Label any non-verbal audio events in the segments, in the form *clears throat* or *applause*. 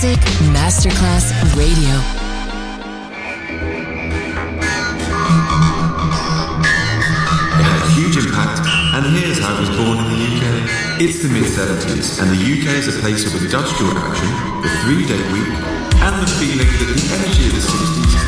Music Masterclass Radio. huge impact, and here's how it was born in the UK. It's the mid 70s, and the UK is a place of industrial action, the three day week, and the feeling that the energy of the 60s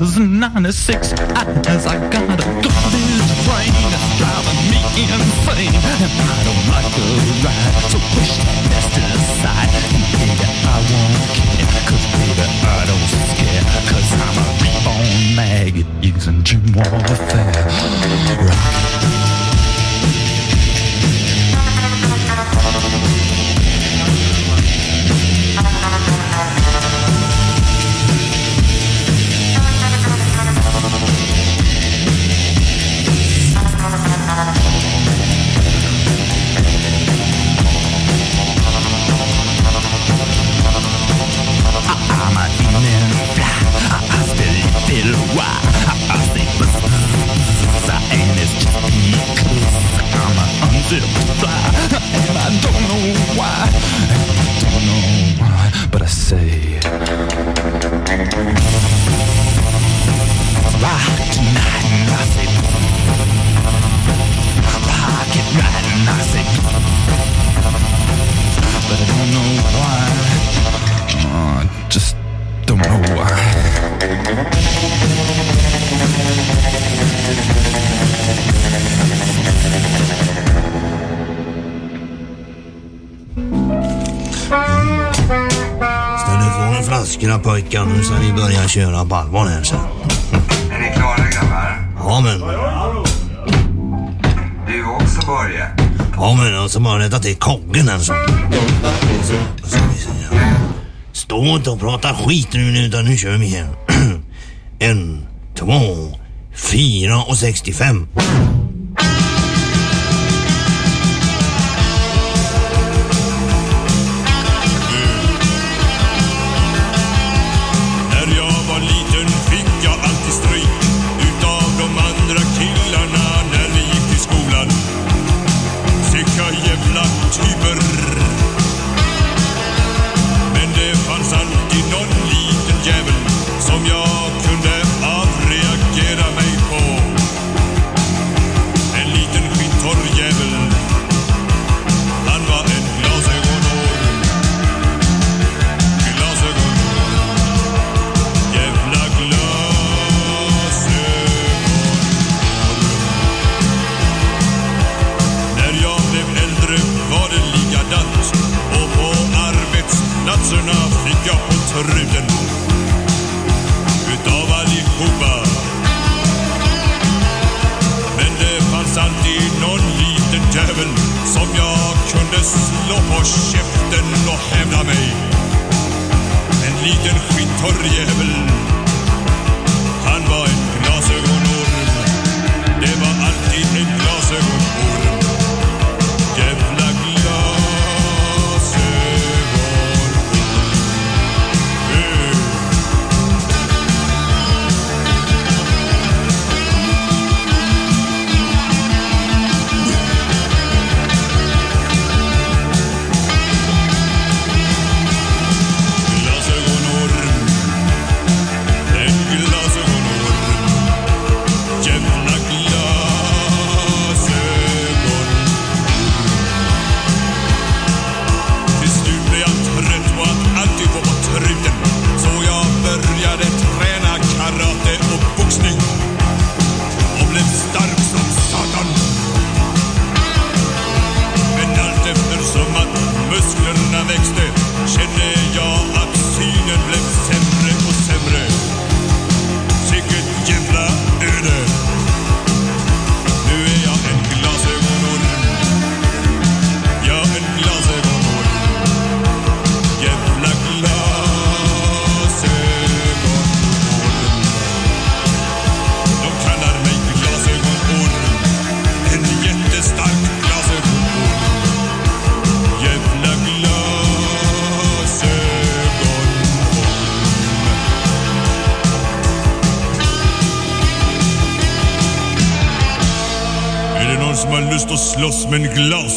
was '96. I as I got a garbage brain, it's driving me insane. And I don't like a ride, so push that nest aside. And baby, I won't care, cause baby, I don't scare. Cause I'm a reborn maggot using germ warfare. Rock. köra på allvar här sen. Är ni klara grabbar? Ja men. Du också Börje? Ja men och så bara rätta till koggen här så. Stå inte och prata skit nu utan nu kör vi igen. *clears throat* en, två, fyra och sextiofem.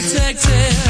Protected.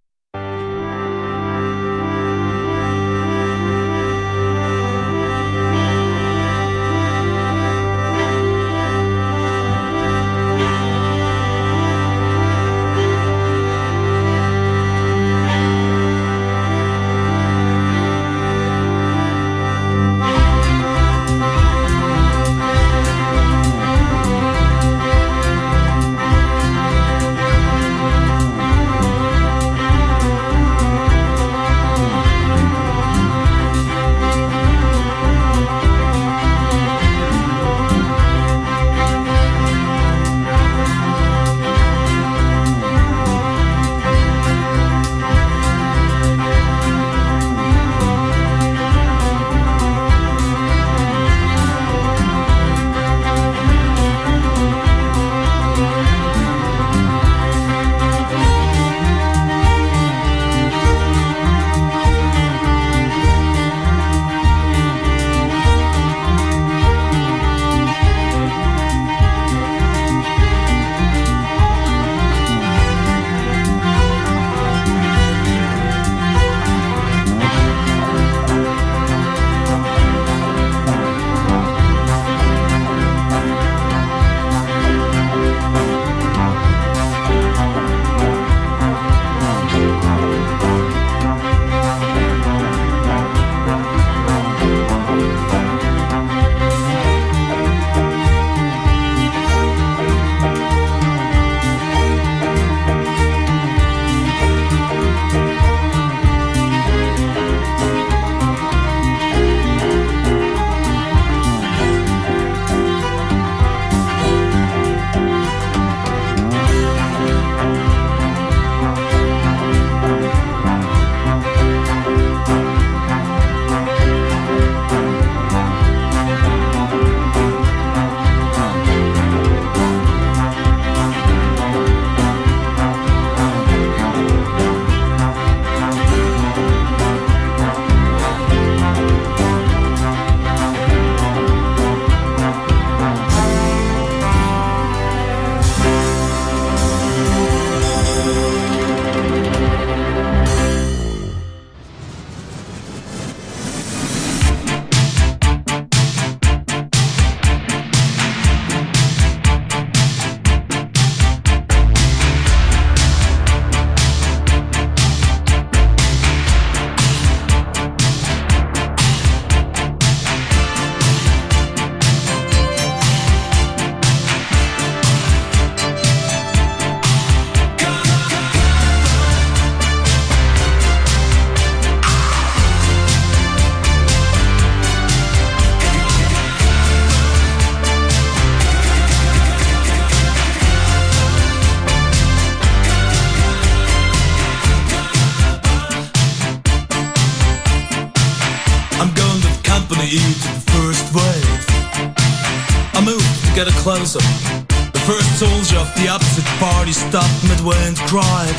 The first soldier of the opposite party stopped midway and cried.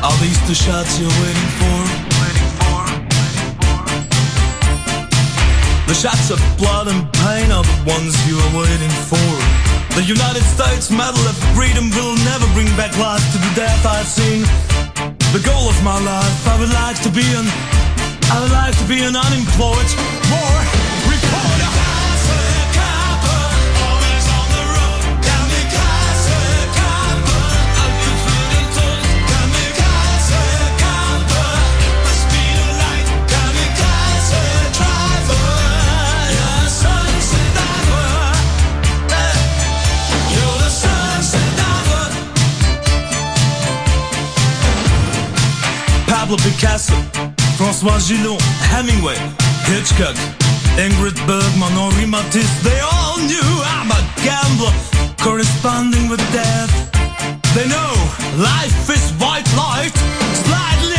Are these the shots you're waiting for? The shots of blood and pain are the ones you are waiting for. The United States Medal of Freedom will never bring back life to the death I've seen. The goal of my life, I would like to be an, I would like to be an unemployed war Pablo Picasso, Françoise Gilot, Hemingway, Hitchcock, Ingrid Bergman, Henri Matisse, they all knew I'm a gambler corresponding with death. They know life is white light, slightly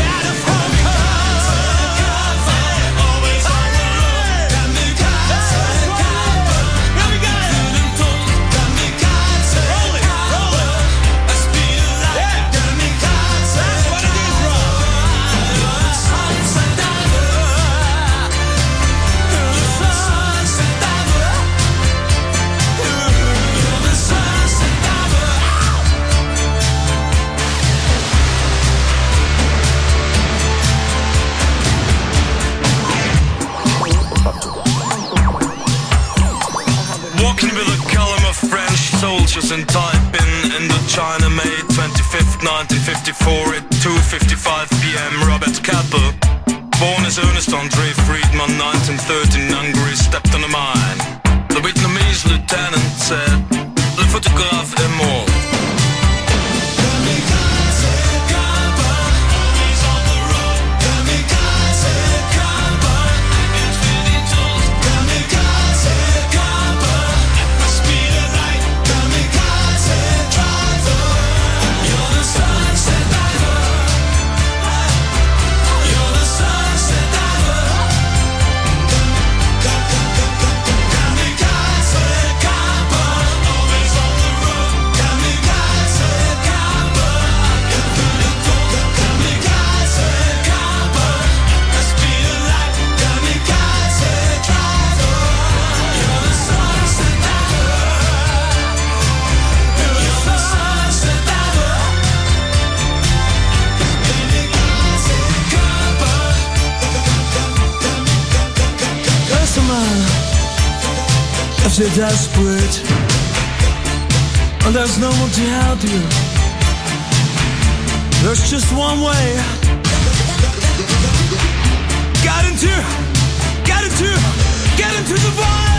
and typing Indochina May 25th 1954 at 2.55 pm Robert Capa Born as Ernest Andre Friedman 1913 Hungary stepped on a mine. The Vietnamese lieutenant said Le photographe est mort desperate and there's no one to help you. There's just one way. Get into, get into, get into the violence.